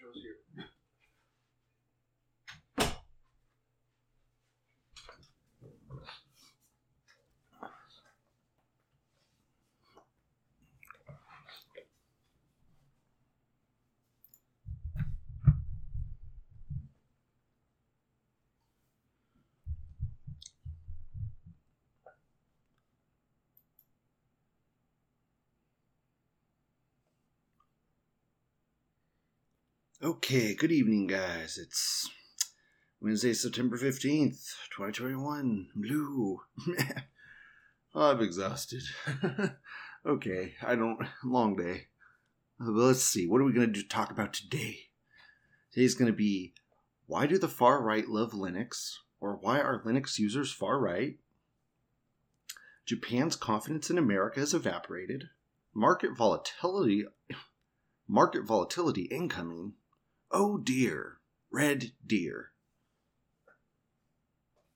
shows here. Okay, good evening, guys. It's Wednesday, September 15th, 2021. Blue. oh, I'm exhausted. okay, I don't. Long day. Let's see. What are we going to talk about today? Today's going to be why do the far right love Linux? Or why are Linux users far right? Japan's confidence in America has evaporated. Market volatility. Market volatility incoming. Oh dear, red deer.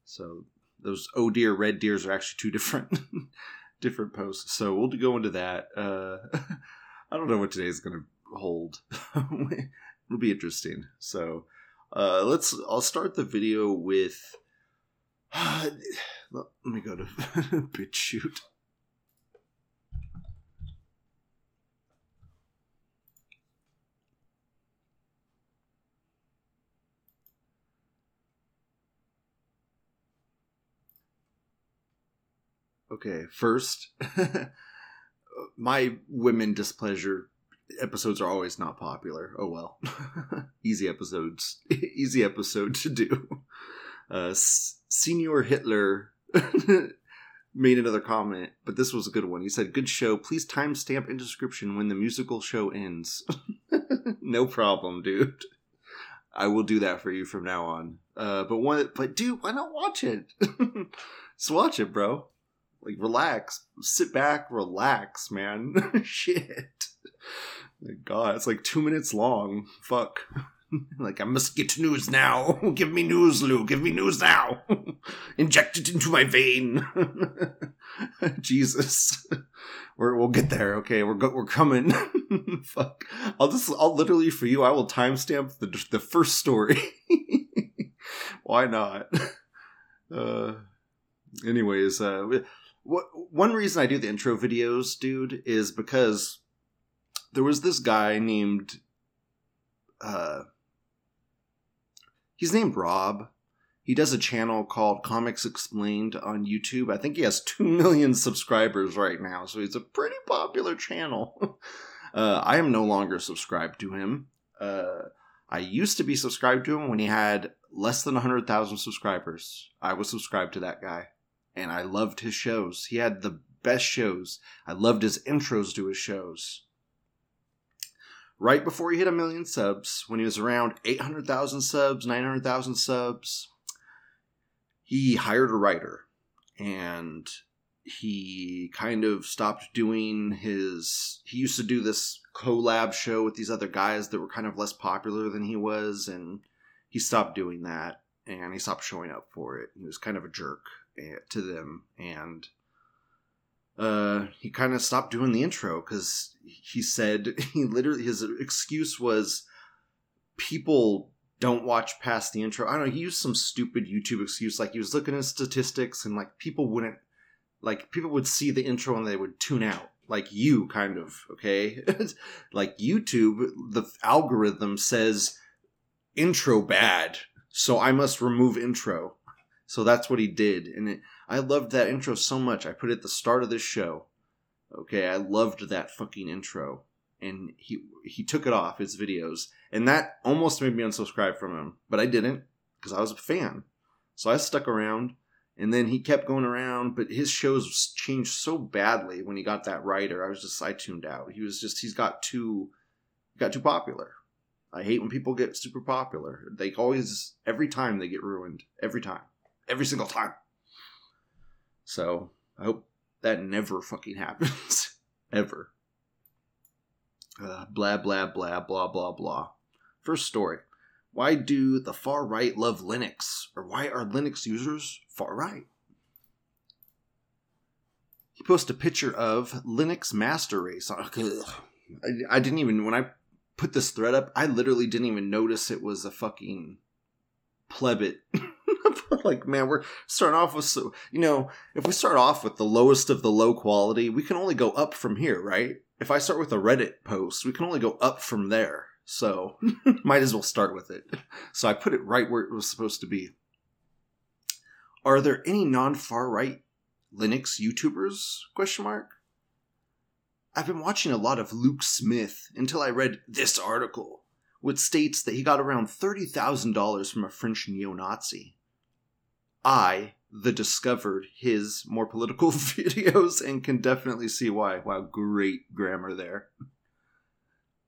So those oh dear red deers are actually two different different posts. So we'll go into that. Uh, I don't know what today's going to hold. It'll be interesting. So uh, let's. I'll start the video with. let me go to BitChute. Okay, first, my women displeasure episodes are always not popular. Oh well, easy episodes, easy episode to do. Uh, Senior Hitler made another comment, but this was a good one. He said, "Good show. Please timestamp in description when the musical show ends." no problem, dude. I will do that for you from now on. Uh, but one, but dude, why not watch it? Just watch it, bro. Like, relax. Sit back, relax, man. Shit. God, it's like two minutes long. Fuck. like, I must get news now. Give me news, Lou. Give me news now. Inject it into my vein. Jesus. We're, we'll get there. Okay, we're go- we're coming. Fuck. I'll just I'll literally for you. I will timestamp the the first story. Why not? Uh. Anyways, uh, what one reason I do the intro videos, dude, is because there was this guy named uh he's named Rob. He does a channel called Comics Explained on YouTube. I think he has 2 million subscribers right now, so he's a pretty popular channel. uh, I am no longer subscribed to him. Uh, I used to be subscribed to him when he had less than 100,000 subscribers. I was subscribed to that guy and I loved his shows. He had the best shows. I loved his intros to his shows. Right before he hit a million subs, when he was around 800,000 subs, 900,000 subs, he hired a writer and he kind of stopped doing his. He used to do this collab show with these other guys that were kind of less popular than he was, and he stopped doing that and he stopped showing up for it. He was kind of a jerk to them and uh he kind of stopped doing the intro cuz he said he literally his excuse was people don't watch past the intro. I don't know, he used some stupid YouTube excuse like he was looking at statistics and like people wouldn't like people would see the intro and they would tune out like you kind of, okay? like YouTube the algorithm says intro bad so I must remove intro. So that's what he did, and it, I loved that intro so much. I put it at the start of this show. Okay, I loved that fucking intro, and he he took it off his videos, and that almost made me unsubscribe from him, but I didn't because I was a fan. So I stuck around, and then he kept going around, but his shows changed so badly when he got that writer. I was just I tuned out. He was just he's got too got too popular. I hate when people get super popular. They always, every time they get ruined. Every time. Every single time. So, I hope that never fucking happens. Ever. Uh, blah, blah, blah, blah, blah, blah. First story. Why do the far right love Linux? Or why are Linux users far right? He posted a picture of Linux Master Race. I, I didn't even, when I put this thread up, I literally didn't even notice it was a fucking plebit. like, man, we're starting off with so you know, if we start off with the lowest of the low quality, we can only go up from here, right? If I start with a Reddit post, we can only go up from there. So might as well start with it. So I put it right where it was supposed to be. Are there any non far right Linux YouTubers? Question mark. I've been watching a lot of Luke Smith until I read this article, which states that he got around $30,000 from a French neo Nazi. I, the discovered his more political videos and can definitely see why. Wow, great grammar there.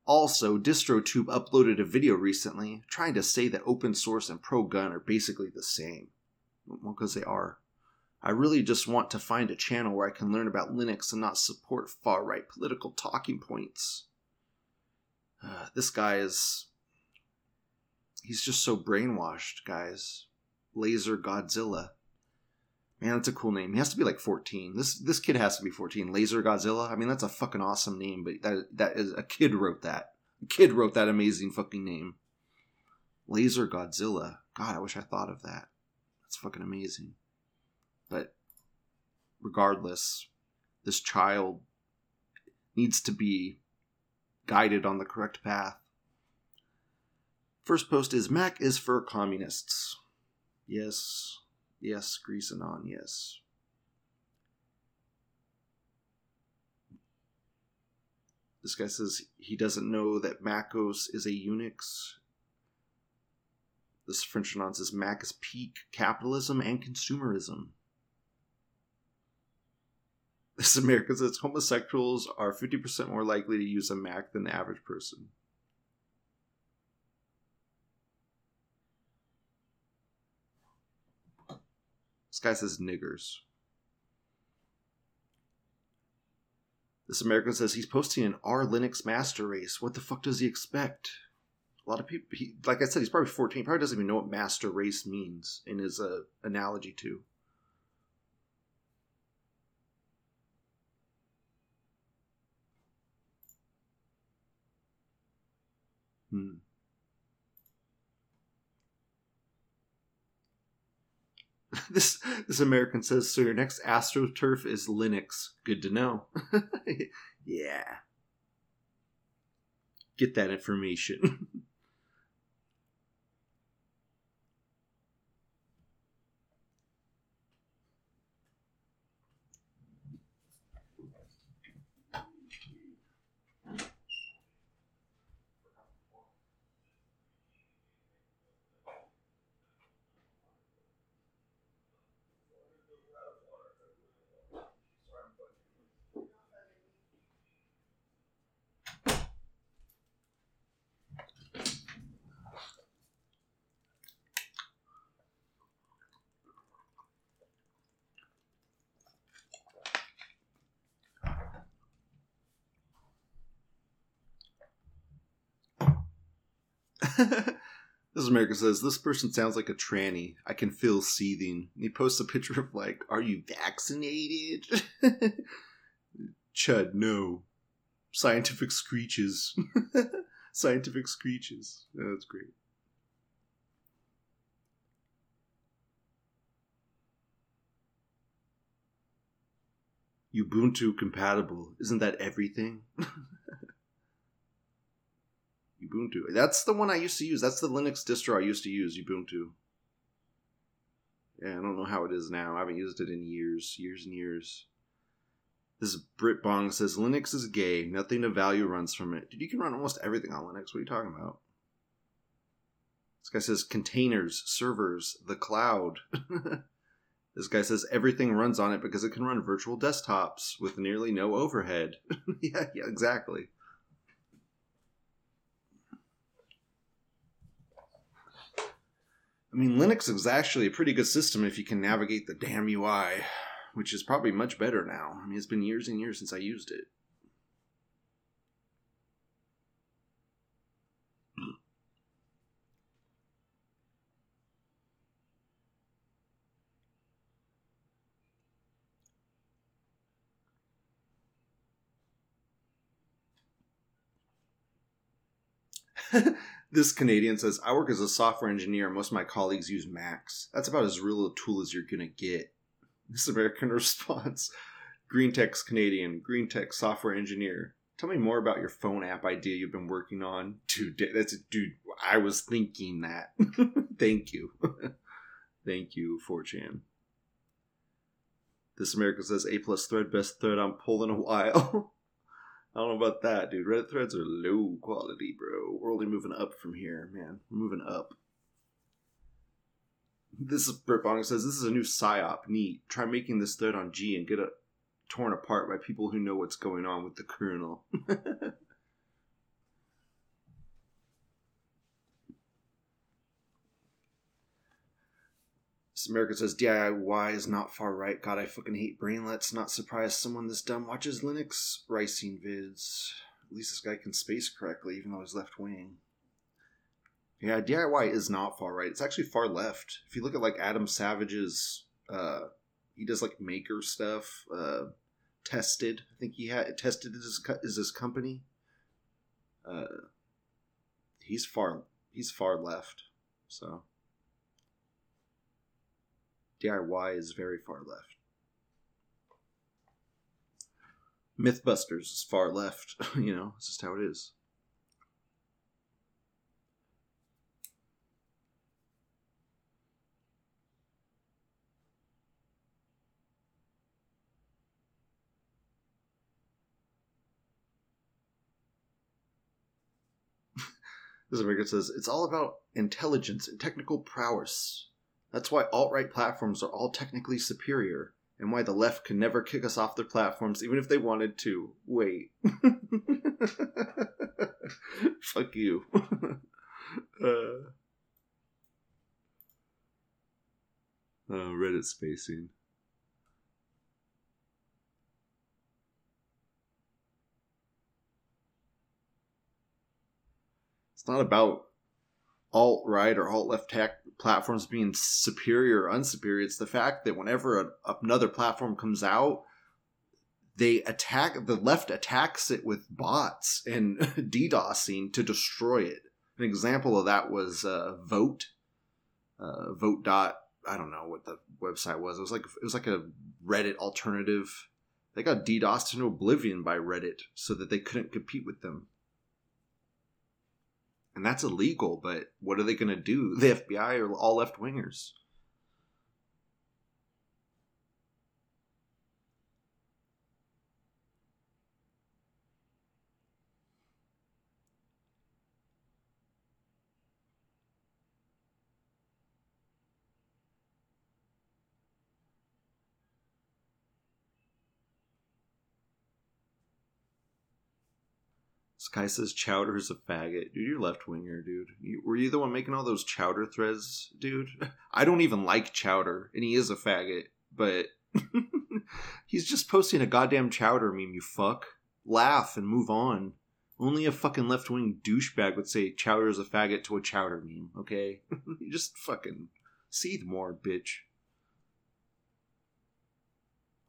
Also, DistroTube uploaded a video recently trying to say that open source and pro gun are basically the same. Well, because they are. I really just want to find a channel where I can learn about Linux and not support far right political talking points. Uh, this guy is. He's just so brainwashed, guys. Laser Godzilla. Man, that's a cool name. He has to be like 14. This this kid has to be 14. Laser Godzilla. I mean, that's a fucking awesome name, but that that is a kid wrote that. A kid wrote that amazing fucking name. Laser Godzilla. God, I wish I thought of that. That's fucking amazing. But regardless, this child needs to be guided on the correct path. First post is Mac is for communists. Yes, yes, Grease on, yes. This guy says he doesn't know that MacOS is a Unix. This French Anon says Mac is peak capitalism and consumerism. This American says homosexuals are 50% more likely to use a Mac than the average person. Guy says niggers. This American says he's posting an R Linux master race. What the fuck does he expect? A lot of people, he, like I said, he's probably 14. He probably doesn't even know what master race means in his uh, analogy, too. Hmm. this this American says, so your next AstroTurf is Linux. Good to know. yeah. Get that information. this is America says this person sounds like a tranny. I can feel seething. And he posts a picture of like, "Are you vaccinated?" Chud, no. Scientific screeches. Scientific screeches. That's great. Ubuntu compatible. Isn't that everything? Ubuntu. That's the one I used to use. That's the Linux distro I used to use, Ubuntu. Yeah, I don't know how it is now. I haven't used it in years, years and years. This Brit Bong says Linux is gay. Nothing of value runs from it. Dude, you can run almost everything on Linux. What are you talking about? This guy says containers, servers, the cloud. this guy says everything runs on it because it can run virtual desktops with nearly no overhead. yeah, yeah, exactly. I mean, Linux is actually a pretty good system if you can navigate the damn UI, which is probably much better now. I mean, it's been years and years since I used it. This Canadian says, I work as a software engineer. Most of my colleagues use Macs. That's about as real a tool as you're going to get. This American response Green Tech's Canadian, Green Tech software engineer. Tell me more about your phone app idea you've been working on. Dude, that's dude, I was thinking that. Thank you. Thank you, 4chan. This America says A plus thread, best thread I'm pulling a while. I don't know about that, dude. Reddit threads are low quality, bro. We're only moving up from here, man. We're moving up. This is Brit Bong says this is a new psyop. Neat. Try making this thread on G and get it torn apart by people who know what's going on with the kernel. America says DIY is not far right. God, I fucking hate brainlets. Not surprised someone this dumb watches Linux ricing vids. At least this guy can space correctly, even though he's left wing. Yeah, DIY is not far right. It's actually far left. If you look at like Adam Savage's, uh, he does like maker stuff. Uh, tested, I think he had tested is his, is his company. Uh, he's far he's far left, so. DIY is very far left. Mythbusters is far left. you know, it's just how it is. This American says it's all about intelligence and technical prowess. That's why alt right platforms are all technically superior, and why the left can never kick us off their platforms even if they wanted to. Wait. Fuck you. uh. Oh, Reddit spacing. It's not about alt right or alt left tech platforms being superior or unsuperior. It's the fact that whenever a, another platform comes out, they attack the left attacks it with bots and DDoSing to destroy it. An example of that was uh, Voat. Uh, Voat dot I don't know what the website was. It was like it was like a Reddit alternative. They got DDoSed into oblivion by Reddit so that they couldn't compete with them and that's illegal. But what are they going to do? The FBI are all left wingers. Sky says Chowder's a faggot. Dude, you're left winger, dude. You, were you the one making all those Chowder threads, dude? I don't even like Chowder, and he is a faggot, but he's just posting a goddamn Chowder meme, you fuck. Laugh and move on. Only a fucking left wing douchebag would say Chowder's a faggot to a Chowder meme, okay? you just fucking seethe more, bitch.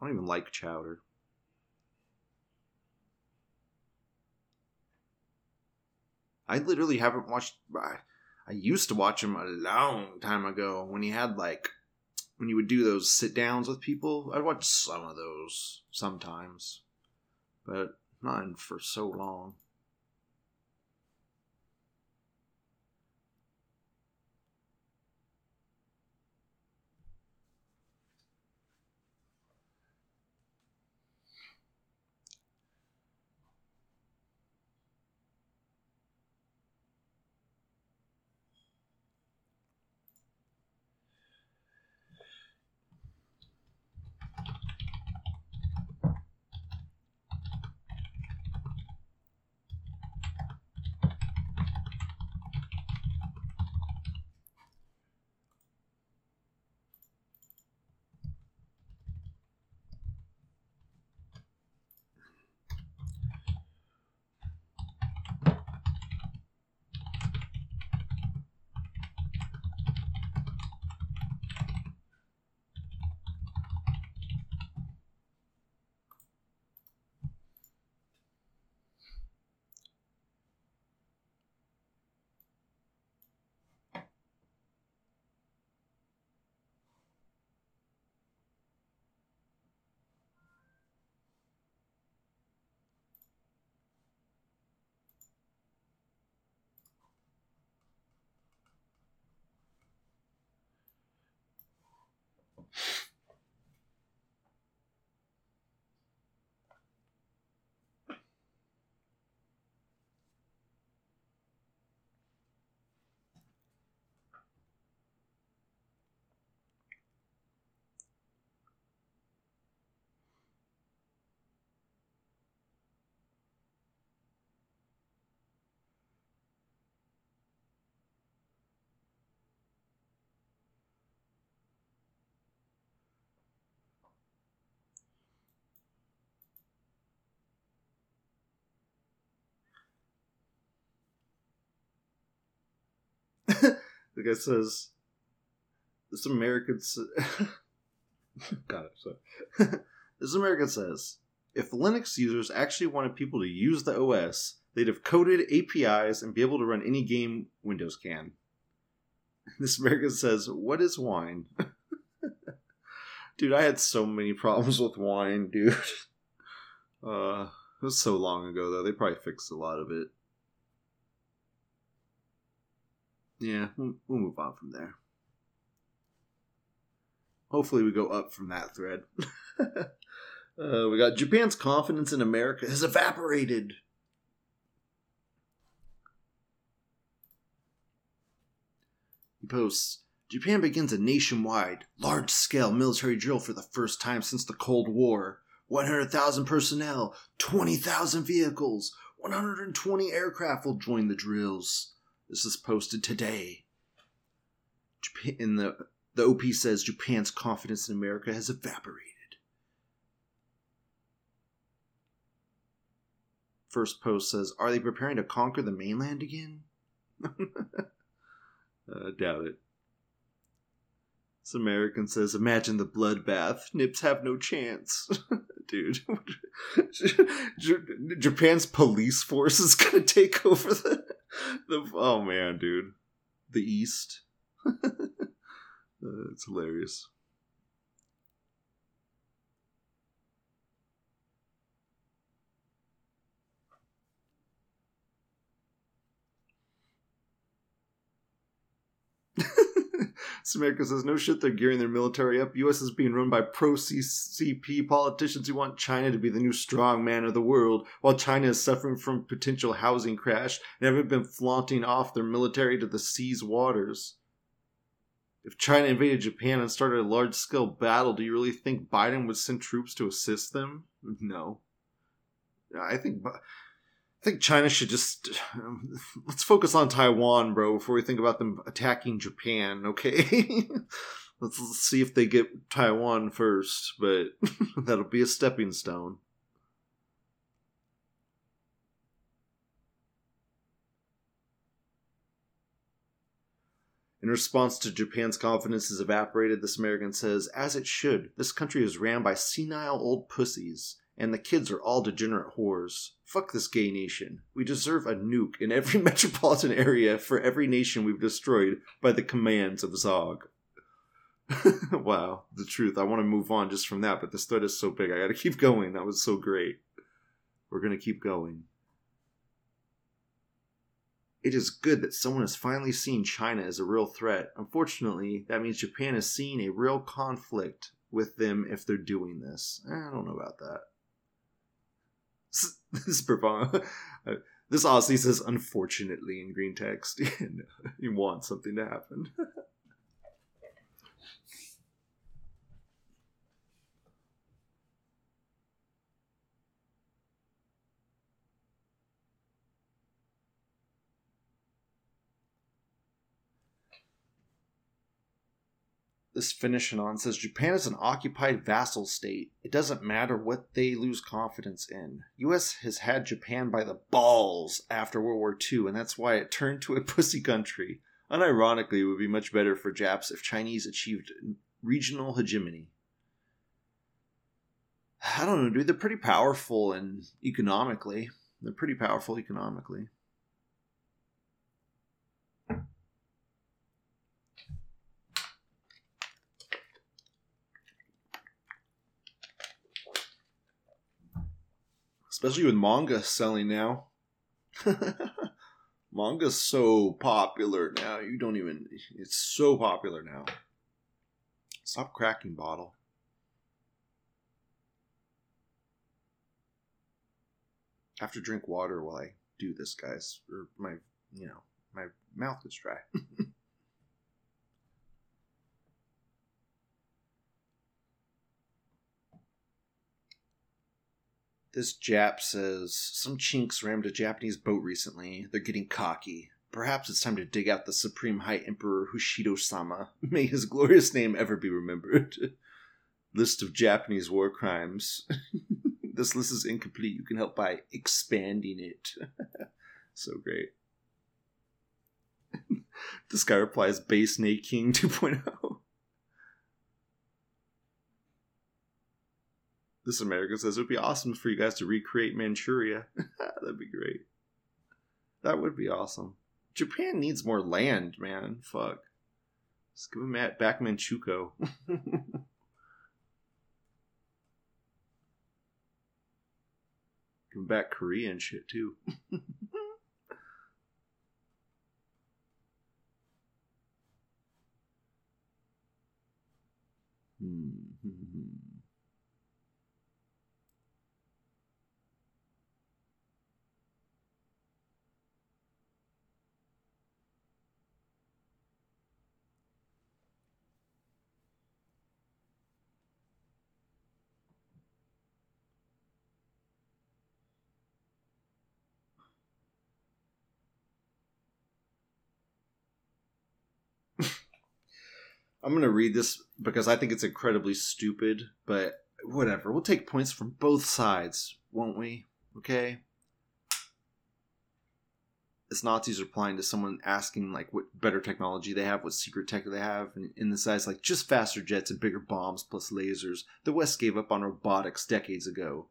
I don't even like Chowder. I literally haven't watched. I, I used to watch him a long time ago when he had like when you would do those sit downs with people. I'd watch some of those sometimes, but not for so long. The guy says, "This American." Got it. So, this American says, if Linux users actually wanted people to use the OS, they'd have coded APIs and be able to run any game Windows can. This American says, "What is wine?" dude, I had so many problems with wine, dude. Uh, it was so long ago though. They probably fixed a lot of it. Yeah, we'll, we'll move on from there. Hopefully, we go up from that thread. uh, we got Japan's confidence in America has evaporated. He posts Japan begins a nationwide, large scale military drill for the first time since the Cold War. 100,000 personnel, 20,000 vehicles, 120 aircraft will join the drills. This is posted today. Japan, in the the OP says Japan's confidence in America has evaporated. First post says, "Are they preparing to conquer the mainland again?" uh, doubt it. This American says, "Imagine the bloodbath. Nips have no chance." Dude, Japan's police force is gonna take over the the. Oh man, dude, the East. Uh, it's hilarious. America says, no shit, they're gearing their military up. U.S. is being run by pro CCP politicians who want China to be the new strong man of the world, while China is suffering from potential housing crash and haven't been flaunting off their military to the sea's waters if China invaded Japan and started a large scale battle, do you really think Biden would send troops to assist them? No. I think I think China should just um, let's focus on Taiwan, bro, before we think about them attacking Japan. Okay, let's, let's see if they get Taiwan first, but that'll be a stepping stone. In response to Japan's confidence has evaporated, this American says, as it should. This country is ran by senile old pussies, and the kids are all degenerate whores. Fuck this gay nation. We deserve a nuke in every metropolitan area for every nation we've destroyed by the commands of Zog. wow, the truth. I want to move on just from that, but this thread is so big. I gotta keep going. That was so great. We're gonna keep going. It is good that someone has finally seen China as a real threat. Unfortunately, that means Japan is seeing a real conflict with them if they're doing this. I don't know about that. This is profound. Uh, this honestly says unfortunately in green text. you want something to happen. This Finnish anon says Japan is an occupied vassal state. It doesn't matter what they lose confidence in. US has had Japan by the balls after World War II, and that's why it turned to a pussy country. Unironically, it would be much better for Japs if Chinese achieved regional hegemony. I don't know, dude. They're pretty powerful and economically. They're pretty powerful economically. Especially with manga selling now. Manga's so popular now. You don't even. It's so popular now. Stop cracking bottle. I have to drink water while I do this, guys, or my, you know, my mouth is dry. This Jap says some chinks rammed a Japanese boat recently. They're getting cocky. Perhaps it's time to dig out the Supreme High Emperor Hushido sama. May his glorious name ever be remembered. list of Japanese war crimes. this list is incomplete. You can help by expanding it. so great. this guy replies, Base Snake King 2.0. This American says it would be awesome for you guys to recreate Manchuria. That'd be great. That would be awesome. Japan needs more land, man. Fuck. Let's give him back him back Korea and shit too. hmm. I'm going to read this because I think it's incredibly stupid, but whatever. We'll take points from both sides, won't we? Okay? It's Nazis replying to someone asking like what better technology they have, what secret tech they have, and in the size like just faster jets and bigger bombs plus lasers. The West gave up on robotics decades ago.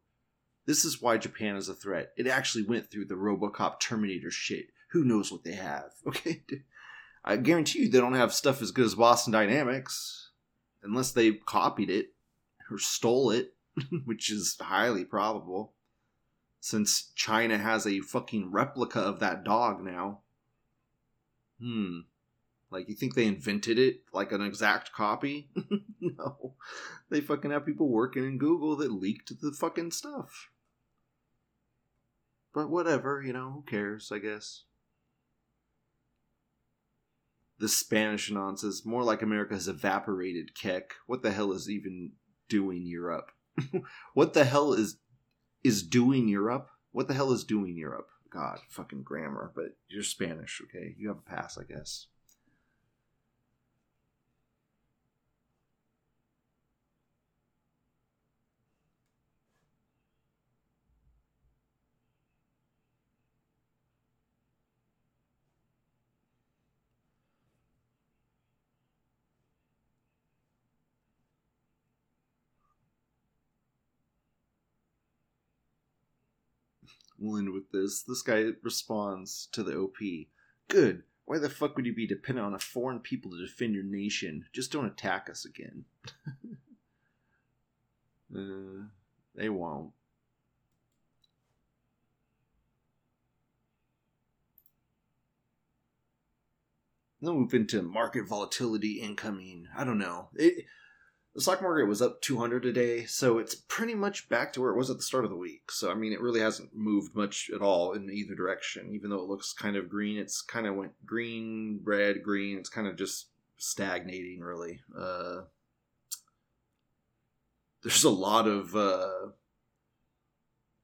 This is why Japan is a threat. It actually went through the RoboCop Terminator shit. Who knows what they have? Okay, I guarantee you they don't have stuff as good as Boston Dynamics, unless they copied it or stole it, which is highly probable, since China has a fucking replica of that dog now. Hmm. Like, you think they invented it like an exact copy? no. They fucking have people working in Google that leaked the fucking stuff. But whatever, you know, who cares, I guess the Spanish nonsense. More like America has evaporated. Keck. What the hell is even doing Europe? what the hell is is doing Europe? What the hell is doing Europe? God, fucking grammar. But you're Spanish, okay? You have a pass, I guess. We'll end with this. This guy responds to the OP. Good. Why the fuck would you be dependent on a foreign people to defend your nation? Just don't attack us again. uh, they won't. Then we'll move into market volatility incoming. I don't know. It, the stock market was up 200 a day, so it's pretty much back to where it was at the start of the week. So I mean, it really hasn't moved much at all in either direction. Even though it looks kind of green, it's kind of went green, red, green. It's kind of just stagnating, really. Uh, there's a lot of. Uh,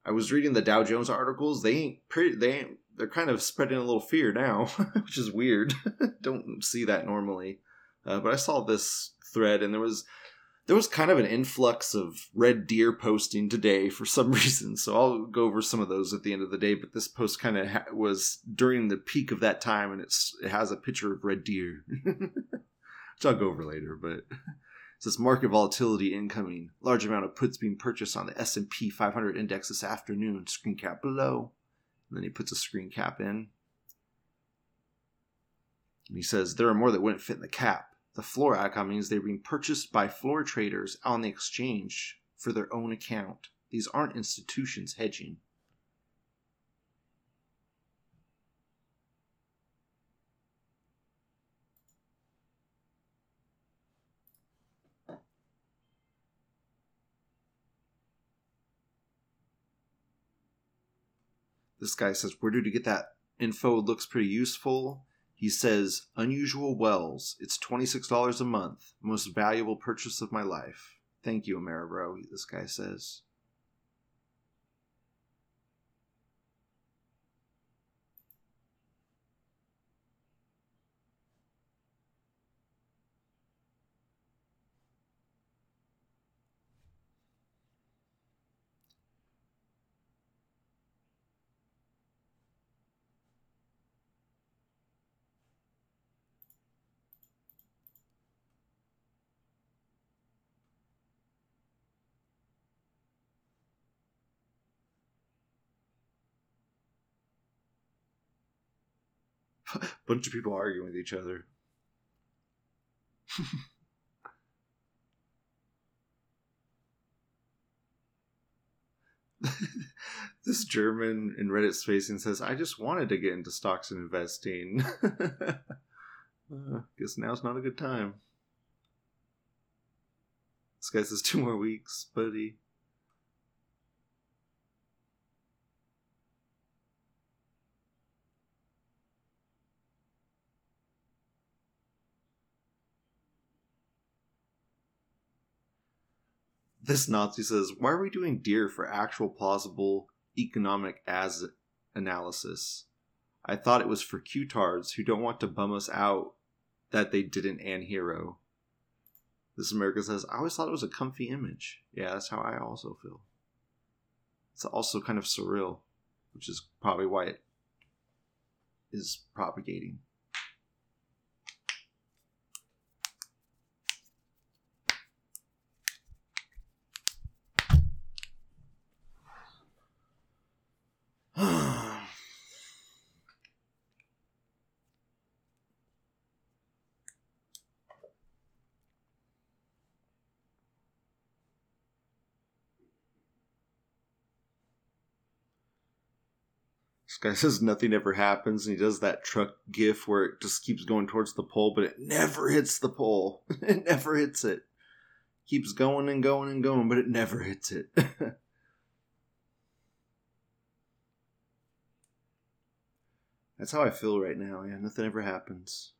I was reading the Dow Jones articles. They ain't pretty. They ain't. They're kind of spreading a little fear now, which is weird. Don't see that normally. Uh, but I saw this thread, and there was there was kind of an influx of red deer posting today for some reason. So I'll go over some of those at the end of the day. But this post kind of ha- was during the peak of that time, and it's it has a picture of red deer, which I'll go over later. But says market volatility incoming, large amount of puts being purchased on the S and P 500 index this afternoon. Screen cap below, and then he puts a screen cap in. And he says there are more that wouldn't fit in the cap. The floor icon means they're being purchased by floor traders on the exchange for their own account. These aren't institutions hedging. This guy says, Where did you get that info? Looks pretty useful. He says, Unusual Whales. It's $26 a month. Most valuable purchase of my life. Thank you, Ameribro, this guy says. Bunch of people arguing with each other. this German in Reddit spacing says, I just wanted to get into stocks and investing. uh, guess now's not a good time. This guy says two more weeks, buddy. This Nazi says, Why are we doing deer for actual plausible economic as analysis? I thought it was for Q-tards who don't want to bum us out that they didn't and hero. This America says, I always thought it was a comfy image. Yeah, that's how I also feel. It's also kind of surreal, which is probably why it is propagating. Guy says nothing ever happens, and he does that truck gif where it just keeps going towards the pole, but it never hits the pole. it never hits it. Keeps going and going and going, but it never hits it. That's how I feel right now. Yeah, nothing ever happens.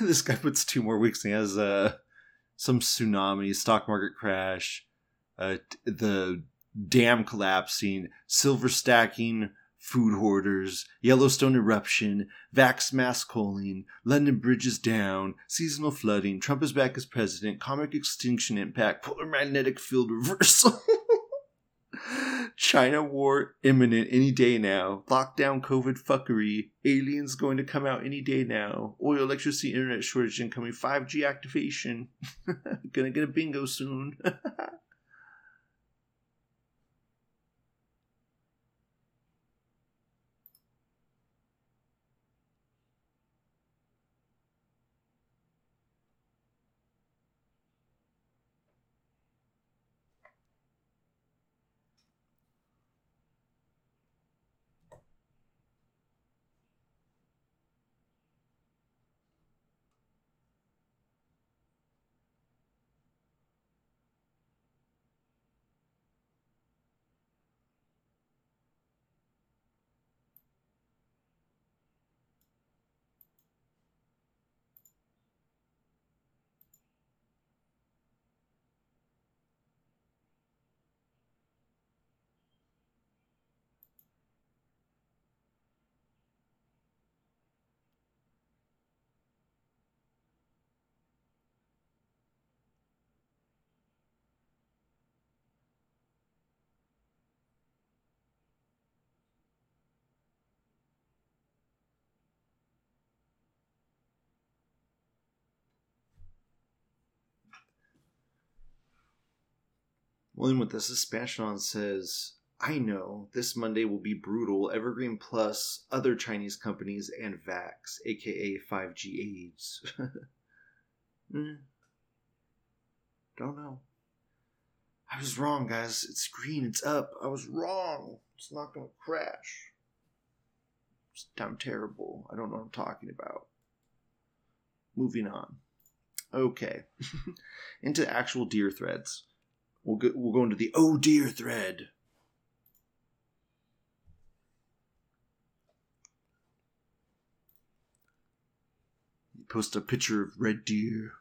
this guy puts two more weeks and he has uh, some tsunami, stock market crash, uh, the dam collapsing, silver stacking, food hoarders, Yellowstone eruption, vax mass calling, London bridges down, seasonal flooding, Trump is back as president, comic extinction impact, polar magnetic field reversal. China war imminent any day now. Lockdown, COVID fuckery. Aliens going to come out any day now. Oil, electricity, internet shortage incoming. 5G activation. Gonna get a bingo soon. William with this suspension on says, I know this Monday will be brutal. Evergrande Plus, other Chinese companies, and Vax, aka 5G AIDS. Mm. Don't know. I was wrong, guys. It's green. It's up. I was wrong. It's not going to crash. I'm terrible. I don't know what I'm talking about. Moving on. Okay. into actual deer threads. We'll go, we'll go into the oh dear thread. He posts a picture of red deer.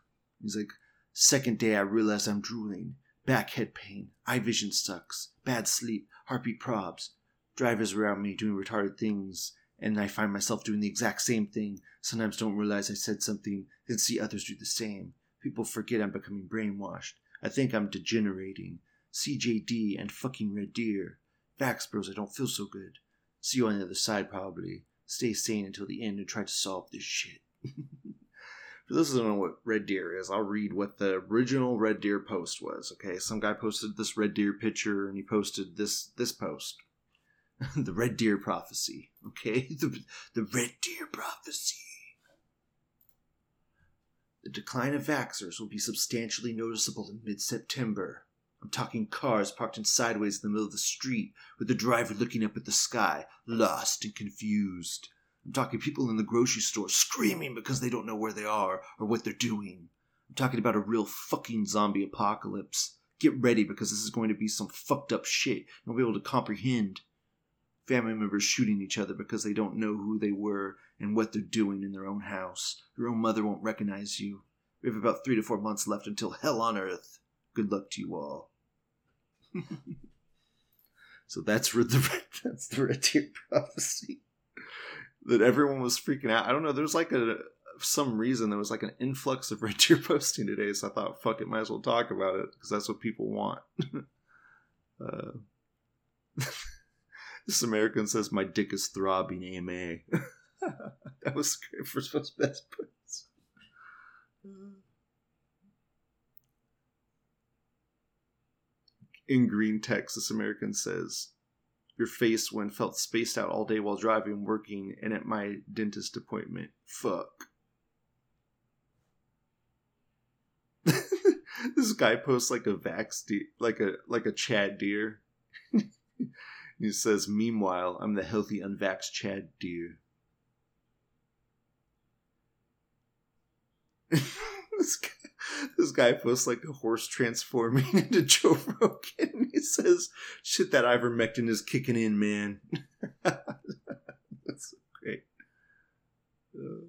He's like, second day I realize I'm drooling. Back head pain. Eye vision sucks. Bad sleep. Heartbeat probs. Drivers around me doing retarded things and I find myself doing the exact same thing. Sometimes don't realize I said something, then see others do the same. People forget I'm becoming brainwashed. I think I'm degenerating. CJD and fucking Red Deer. Vax bros, I don't feel so good. See you on the other side, probably. Stay sane until the end and try to solve this shit. For those who don't know what Red Deer is, I'll read what the original Red Deer post was. Okay, some guy posted this Red Deer picture and he posted this this post. the Red Deer prophecy. Okay, the the Red Deer prophecy. The decline of vaxxers will be substantially noticeable in mid-September. I'm talking cars parked in sideways in the middle of the street, with the driver looking up at the sky, lost and confused. I'm talking people in the grocery store screaming because they don't know where they are or what they're doing. I'm talking about a real fucking zombie apocalypse. Get ready because this is going to be some fucked up shit you won't be able to comprehend family members shooting each other because they don't know who they were and what they're doing in their own house. Your own mother won't recognize you. We have about three to four months left until hell on earth. Good luck to you all. so that's the that's the red deer prophecy. That everyone was freaking out. I don't know. There's like a some reason there was like an influx of red deer posting today, so I thought, fuck it, might as well talk about it because that's what people want. uh, this American says my dick is throbbing AMA. that was great for supposed best puts. In green text, this American says, Your face when felt spaced out all day while driving, working, and at my dentist appointment. Fuck. this guy posts like a vax de- like a like a Chad deer. He says, Meanwhile, I'm the healthy, unvaxxed Chad deer. this, guy, this guy posts like a horse transforming into Joe Rogan. He says, Shit, that ivermectin is kicking in, man. That's great. Uh.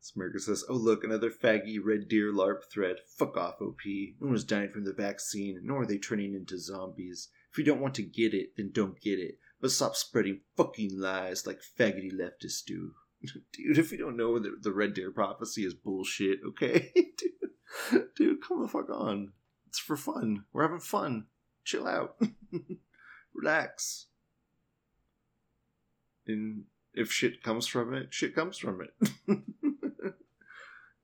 Smirker says, Oh, look, another faggy red deer LARP thread. Fuck off, OP. No one's dying from the vaccine, nor are they turning into zombies. If you don't want to get it, then don't get it. But stop spreading fucking lies like faggoty leftists do. Dude, if you don't know the, the red deer prophecy is bullshit, okay? dude, dude, come the fuck on. It's for fun. We're having fun. Chill out. Relax. And if shit comes from it, shit comes from it.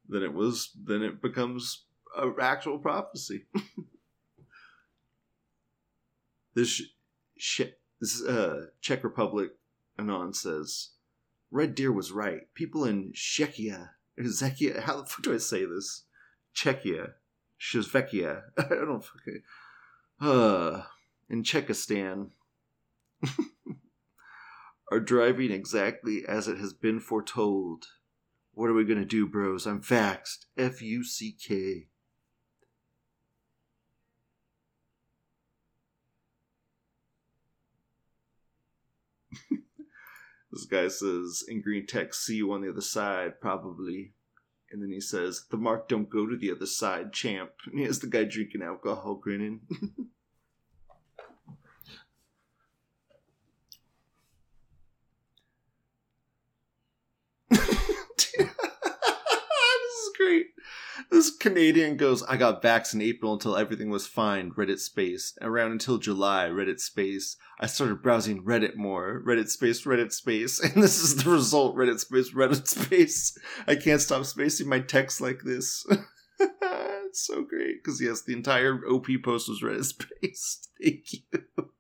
then it was then it becomes an actual prophecy. this shit. This uh, Czech Republic Anon says, Red Deer was right. People in Czechia, Czechia, how the fuck do I say this? Czechia, Shizvekia. I don't fucking. Uh, in Czechostan are driving exactly as it has been foretold. What are we gonna do, bros? I'm faxed. F U C K. this guy says in green text, see you on the other side, probably. And then he says, the mark don't go to the other side, champ. And he has the guy drinking alcohol grinning. this Canadian goes, I got vax in April until everything was fine. Reddit space. Around until July, Reddit space. I started browsing Reddit more. Reddit space, Reddit space. And this is the result Reddit space, Reddit space. I can't stop spacing my text like this. it's so great. Because, yes, the entire OP post was Reddit space. Thank you.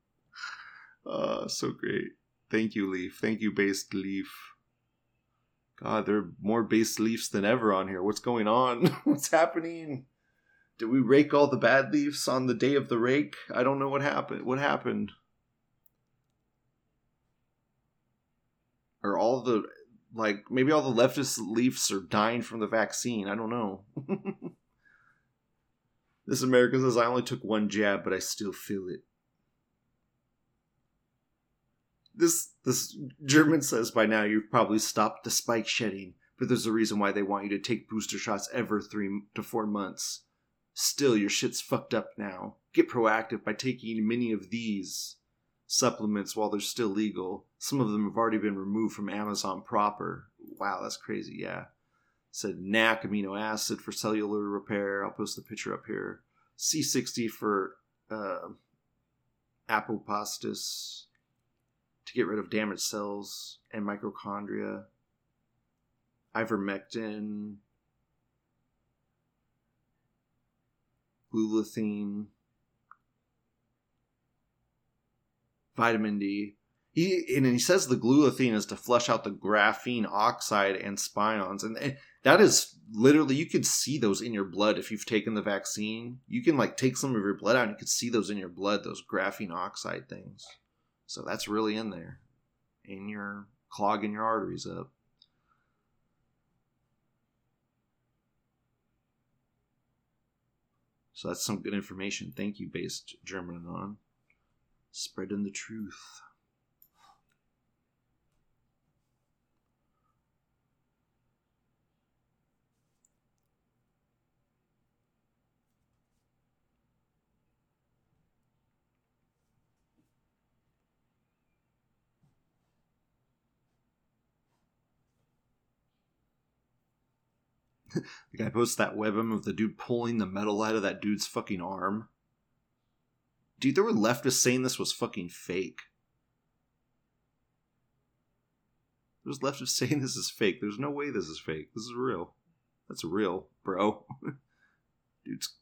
Uh, so great. Thank you, Leaf. Thank you, Based Leaf. God, there are more base leaves than ever on here. What's going on? What's happening? Did we rake all the bad leaves on the day of the rake? I don't know what happened. What happened? Or all the like maybe all the leftist leaves are dying from the vaccine. I don't know. this American says I only took one jab, but I still feel it. This this German says by now you've probably stopped the spike shedding, but there's a reason why they want you to take booster shots every three to four months. Still, your shit's fucked up now. Get proactive by taking many of these supplements while they're still legal. Some of them have already been removed from Amazon proper. Wow, that's crazy, yeah. Said NAC amino acid for cellular repair. I'll post the picture up here. C60 for uh, apoptosis to get rid of damaged cells and mitochondria. Ivermectin, glutathione, vitamin D. He and he says the glutathione is to flush out the graphene oxide and spions, and that is literally you could see those in your blood if you've taken the vaccine. You can like take some of your blood out, and you could see those in your blood, those graphene oxide things. So that's really in there. And you're clogging your arteries up. So that's some good information. Thank you, based German on. Spreading the truth. the guy posts that webm of the dude pulling the metal out of that dude's fucking arm. Dude, there were leftists saying this was fucking fake. There's leftists saying this is fake. There's no way this is fake. This is real. That's real, bro. Dude's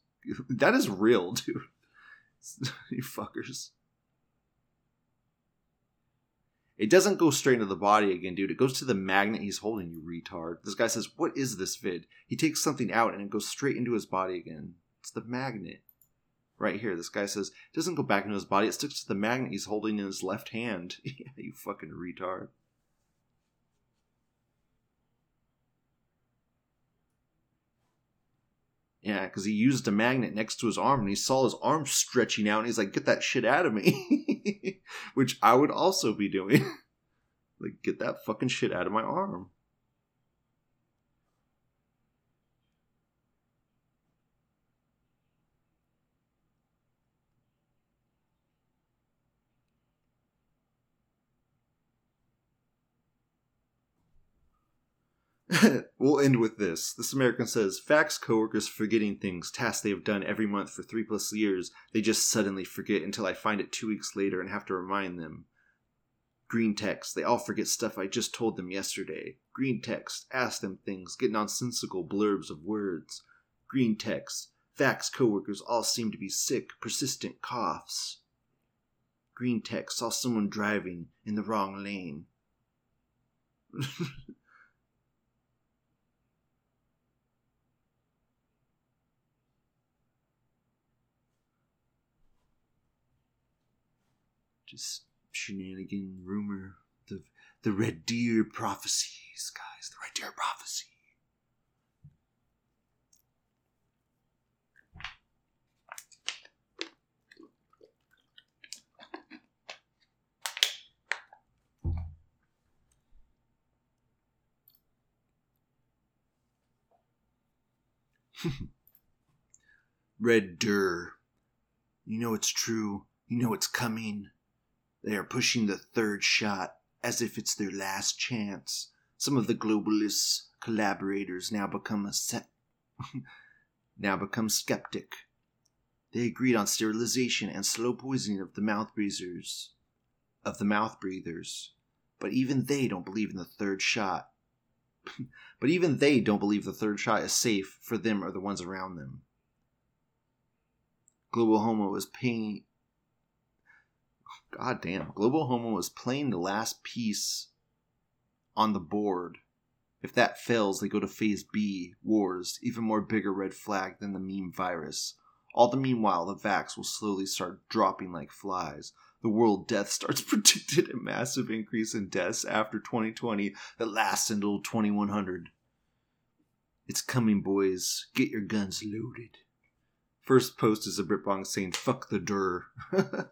that is real, dude. you fuckers. It doesn't go straight into the body again, dude. It goes to the magnet he's holding, you retard. This guy says, What is this vid? He takes something out and it goes straight into his body again. It's the magnet. Right here, this guy says, It doesn't go back into his body, it sticks to the magnet he's holding in his left hand. yeah, you fucking retard. Yeah, because he used a magnet next to his arm and he saw his arm stretching out and he's like, get that shit out of me. Which I would also be doing. like, get that fucking shit out of my arm. we'll end with this. This American says Facts coworkers forgetting things, tasks they have done every month for three plus years, they just suddenly forget until I find it two weeks later and have to remind them. Green text, they all forget stuff I just told them yesterday. Green text, ask them things, get nonsensical blurbs of words. Green text, Facts coworkers all seem to be sick, persistent coughs. Green text, saw someone driving in the wrong lane. just shenanigan rumor the the red deer prophecies guys the red deer prophecy Red Deer. You know it's true. You know it's coming. They are pushing the third shot as if it's their last chance. Some of the globalists' collaborators now become a set. now become skeptic. They agreed on sterilization and slow poisoning of the mouth breathers. Of the mouth breathers. But even they don't believe in the third shot. but even they don't believe the third shot is safe for them or the ones around them. Global Homo was paying. God damn. Global Homo was playing the last piece on the board. If that fails, they go to phase B, wars, even more bigger red flag than the meme virus. All the meanwhile, the vax will slowly start dropping like flies. The world death starts predicted a massive increase in deaths after 2020 that lasts until 2100. It's coming, boys. Get your guns loaded. First post is a Britbong saying, fuck the dur.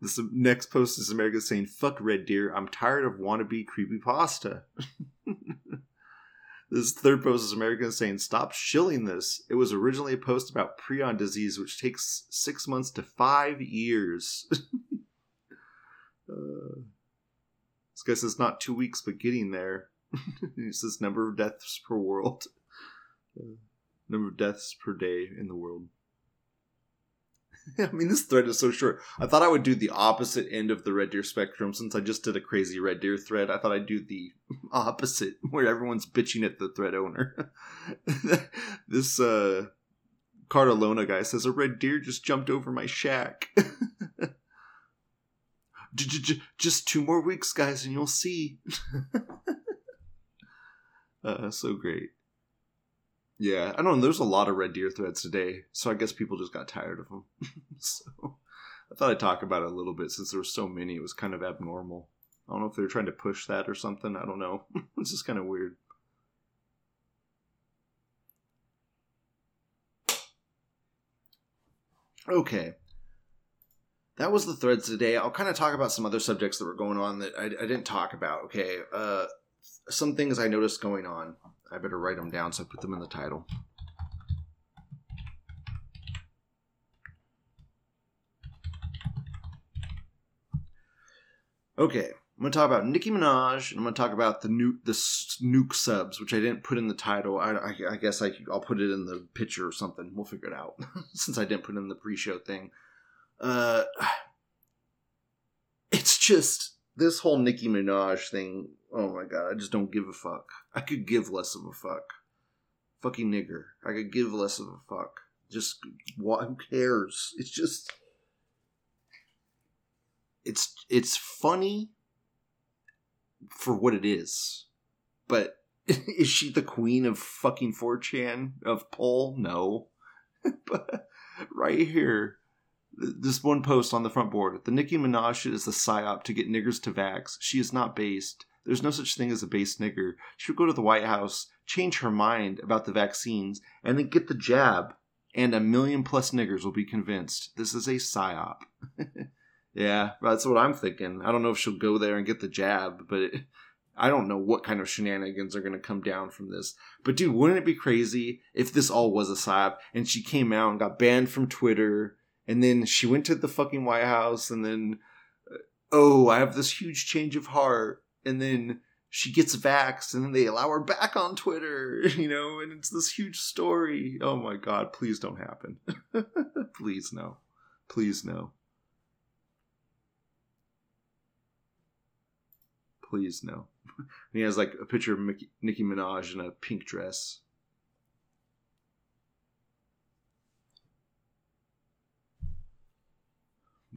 this next post is America saying, fuck Red Deer. I'm tired of wannabe creepy pasta. this third post is America saying, stop shilling this. It was originally a post about prion disease, which takes six months to five years. uh, this guy says, not two weeks, but getting there. he says, number of deaths per world. Uh, number of deaths per day in the world. I mean, this thread is so short. I thought I would do the opposite end of the Red Deer spectrum since I just did a crazy Red Deer thread. I thought I'd do the opposite where everyone's bitching at the thread owner. this uh, Cardalona guy says a red deer just jumped over my shack. just two more weeks, guys, and you'll see. uh, so great. Yeah, I don't know. There's a lot of red deer threads today, so I guess people just got tired of them. so I thought I'd talk about it a little bit since there were so many. It was kind of abnormal. I don't know if they were trying to push that or something. I don't know. it's just kind of weird. Okay. That was the threads today. I'll kind of talk about some other subjects that were going on that I, I didn't talk about. Okay. Uh, some things I noticed going on. I better write them down so I put them in the title. Okay, I'm gonna talk about Nicki Minaj, and I'm gonna talk about the nuke the nuke subs, which I didn't put in the title. I, I, I guess I, will put it in the picture or something. We'll figure it out since I didn't put in the pre-show thing. Uh, it's just this whole Nicki Minaj thing Oh my god, I just don't give a fuck. I could give less of a fuck. Fucking nigger. I could give less of a fuck. Just what who cares? It's just it's it's funny for what it is. But is she the queen of fucking 4chan of poll? No. but right here, this one post on the front board. The Nicki Minaj is the psyop to get niggers to vax. She is not based. There's no such thing as a base nigger. She would go to the White House, change her mind about the vaccines, and then get the jab, and a million plus niggers will be convinced this is a psyop. yeah, that's what I'm thinking. I don't know if she'll go there and get the jab, but I don't know what kind of shenanigans are going to come down from this. But dude, wouldn't it be crazy if this all was a psyop and she came out and got banned from Twitter, and then she went to the fucking White House, and then uh, oh, I have this huge change of heart and then she gets vaxxed and then they allow her back on Twitter, you know, and it's this huge story. Oh my god, please don't happen. please no. Please no. Please no. and he has like a picture of Mickey, Nicki Minaj in a pink dress.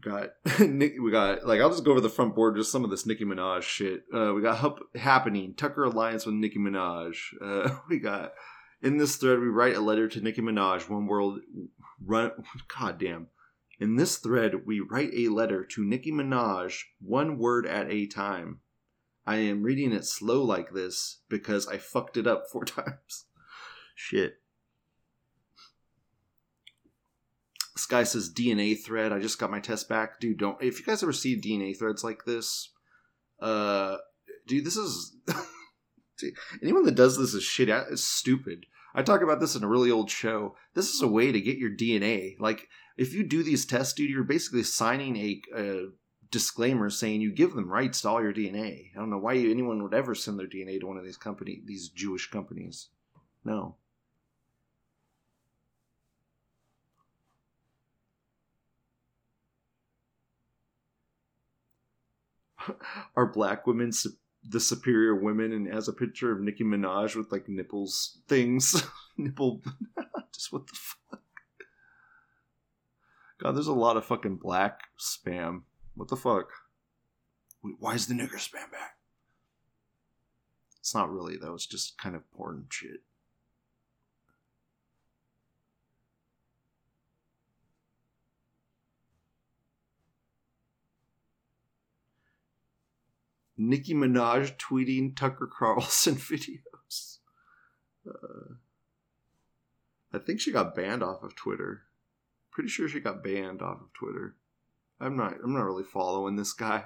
Got Nick. We got like I'll just go over the front board. Just some of this Nicki Minaj shit. Uh, we got Hup, happening Tucker alliance with Nicki Minaj. Uh, we got in this thread. We write a letter to Nicki Minaj. One world run. God damn. In this thread, we write a letter to Nicki Minaj, one word at a time. I am reading it slow like this because I fucked it up four times. Shit. This guy says DNA thread. I just got my test back. Dude, don't. If you guys ever see DNA threads like this, uh, dude, this is. dude, anyone that does this is shit. It's stupid. I talk about this in a really old show. This is a way to get your DNA. Like, if you do these tests, dude, you're basically signing a, a disclaimer saying you give them rights to all your DNA. I don't know why anyone would ever send their DNA to one of these company, these Jewish companies. No. are black women su- the superior women and has a picture of Nicki Minaj with like nipples things. Nipple just what the fuck? God, there's a lot of fucking black spam. What the fuck? Why is the nigger spam back? It's not really though, it's just kind of porn shit. Nicki Minaj tweeting Tucker Carlson videos. Uh, I think she got banned off of Twitter. Pretty sure she got banned off of Twitter. I'm not. I'm not really following this guy.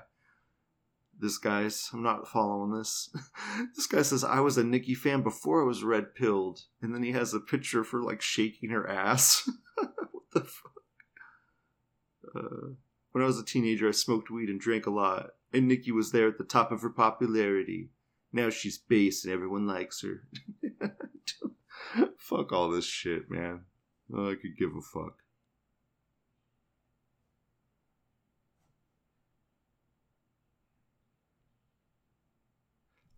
This guy's. I'm not following this. this guy says I was a Nicki fan before I was red pilled, and then he has a picture for like shaking her ass. what the fuck? Uh, when I was a teenager, I smoked weed and drank a lot, and Nicki was there at the top of her popularity. Now she's base and everyone likes her. fuck all this shit, man. Oh, I could give a fuck.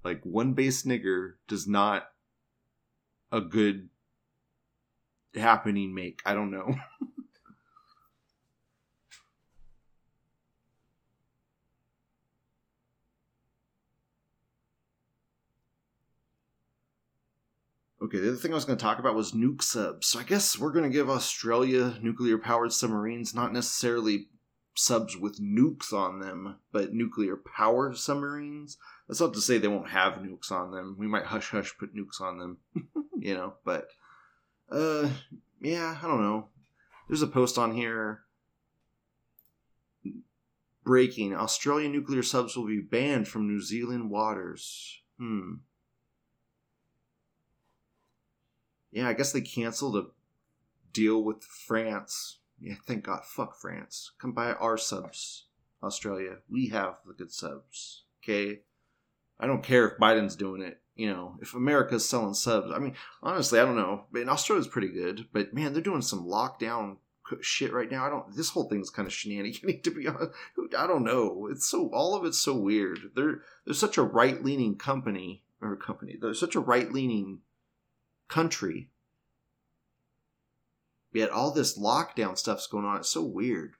Like one base nigger does not a good happening make. I don't know. Okay, the other thing I was going to talk about was nuke subs. So I guess we're going to give Australia nuclear powered submarines, not necessarily subs with nukes on them, but nuclear powered submarines. That's not to say they won't have nukes on them. We might hush hush put nukes on them, you know, but uh yeah, I don't know. There's a post on here breaking Australian nuclear subs will be banned from New Zealand waters. Hmm. Yeah, I guess they canceled a deal with France. Yeah, thank God. Fuck France. Come buy our subs, Australia. We have the good subs. Okay? I don't care if Biden's doing it. You know, if America's selling subs. I mean, honestly, I don't know. Mean, Australia's pretty good, but man, they're doing some lockdown shit right now. I don't. This whole thing's kind of shenanigan. To be honest, I don't know. It's so all of it's so weird. They're they're such a right leaning company or company. They're such a right leaning country. Yet all this lockdown stuff's going on. It's so weird,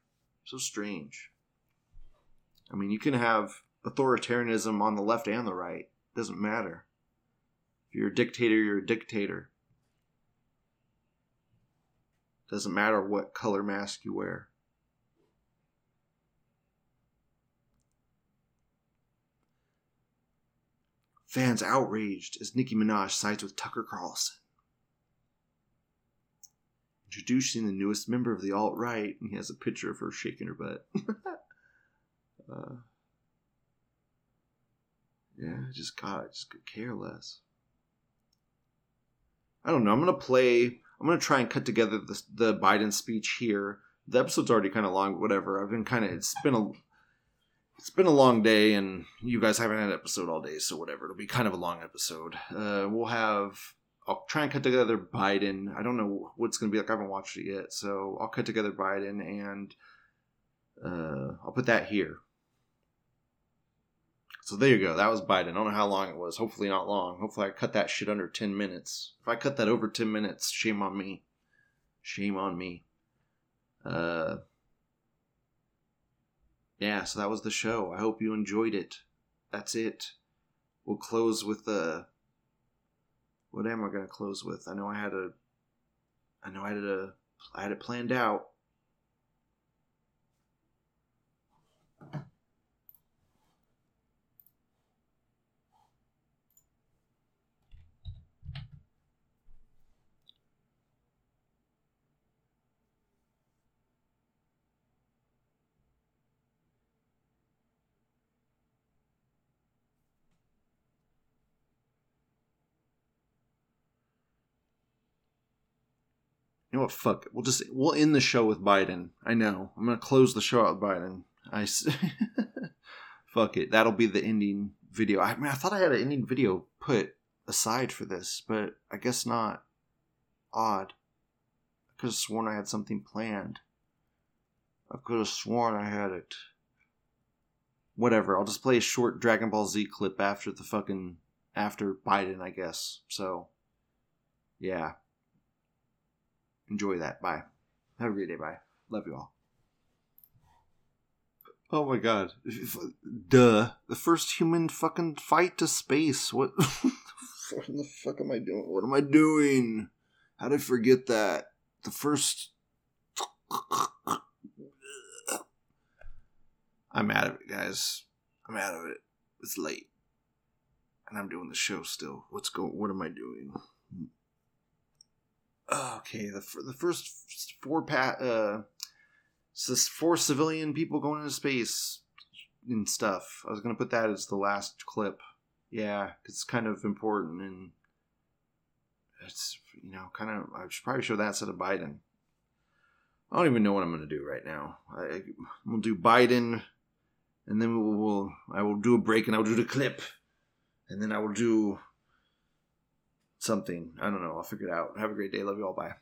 so strange. I mean, you can have authoritarianism on the left and the right. It doesn't matter. If you're a dictator, you're a dictator. Doesn't matter what color mask you wear. Fans outraged as Nicki Minaj sides with Tucker Carlson. Introducing the newest member of the alt right, and he has a picture of her shaking her butt. uh, yeah, just God, just could care less. I don't know. I'm gonna play. I'm gonna try and cut together the the Biden speech here. The episode's already kind of long, but whatever. I've been kind of. It's been a it's been a long day and you guys haven't had an episode all day so whatever. It'll be kind of a long episode. Uh, we'll have i'll try and cut together biden. I don't know what's going to be like. I haven't watched it yet so i'll cut together biden and uh, i'll put that here. So there you go. That was biden. I don't know how long it was. Hopefully not long. Hopefully i cut that shit under 10 minutes. If i cut that over 10 minutes shame on me. Shame on me. Uh yeah, so that was the show. I hope you enjoyed it. That's it. We'll close with the. What am I going to close with? I know I had a. I know I had a. I had it planned out. Know what? Fuck. It. We'll just we'll end the show with Biden. I know. I'm gonna close the show out with Biden. I. fuck it. That'll be the ending video. I mean, I thought I had an ending video put aside for this, but I guess not. Odd. I could have sworn I had something planned. I could have sworn I had it. whatever. I'll just play a short Dragon Ball Z clip after the fucking after Biden, I guess. So, yeah. Enjoy that. Bye. Have a great day. Bye. Love you all. Oh my god. Duh. The first human fucking fight to space. What? what the fuck am I doing? What am I doing? How did I forget that? The first. I'm out of it, guys. I'm out of it. It's late. And I'm doing the show still. What's going what am I doing? Okay, the the first four pat uh four civilian people going into space and stuff. I was to put that as the last clip. Yeah, it's kind of important and it's you know, kind of I should probably show that instead of Biden. I don't even know what I'm to do right now. I, to do Biden and then we'll, we'll I will do a break and I'll do the clip, and then I will do something. I don't know. I'll figure it out. Have a great day. Love you all. Bye.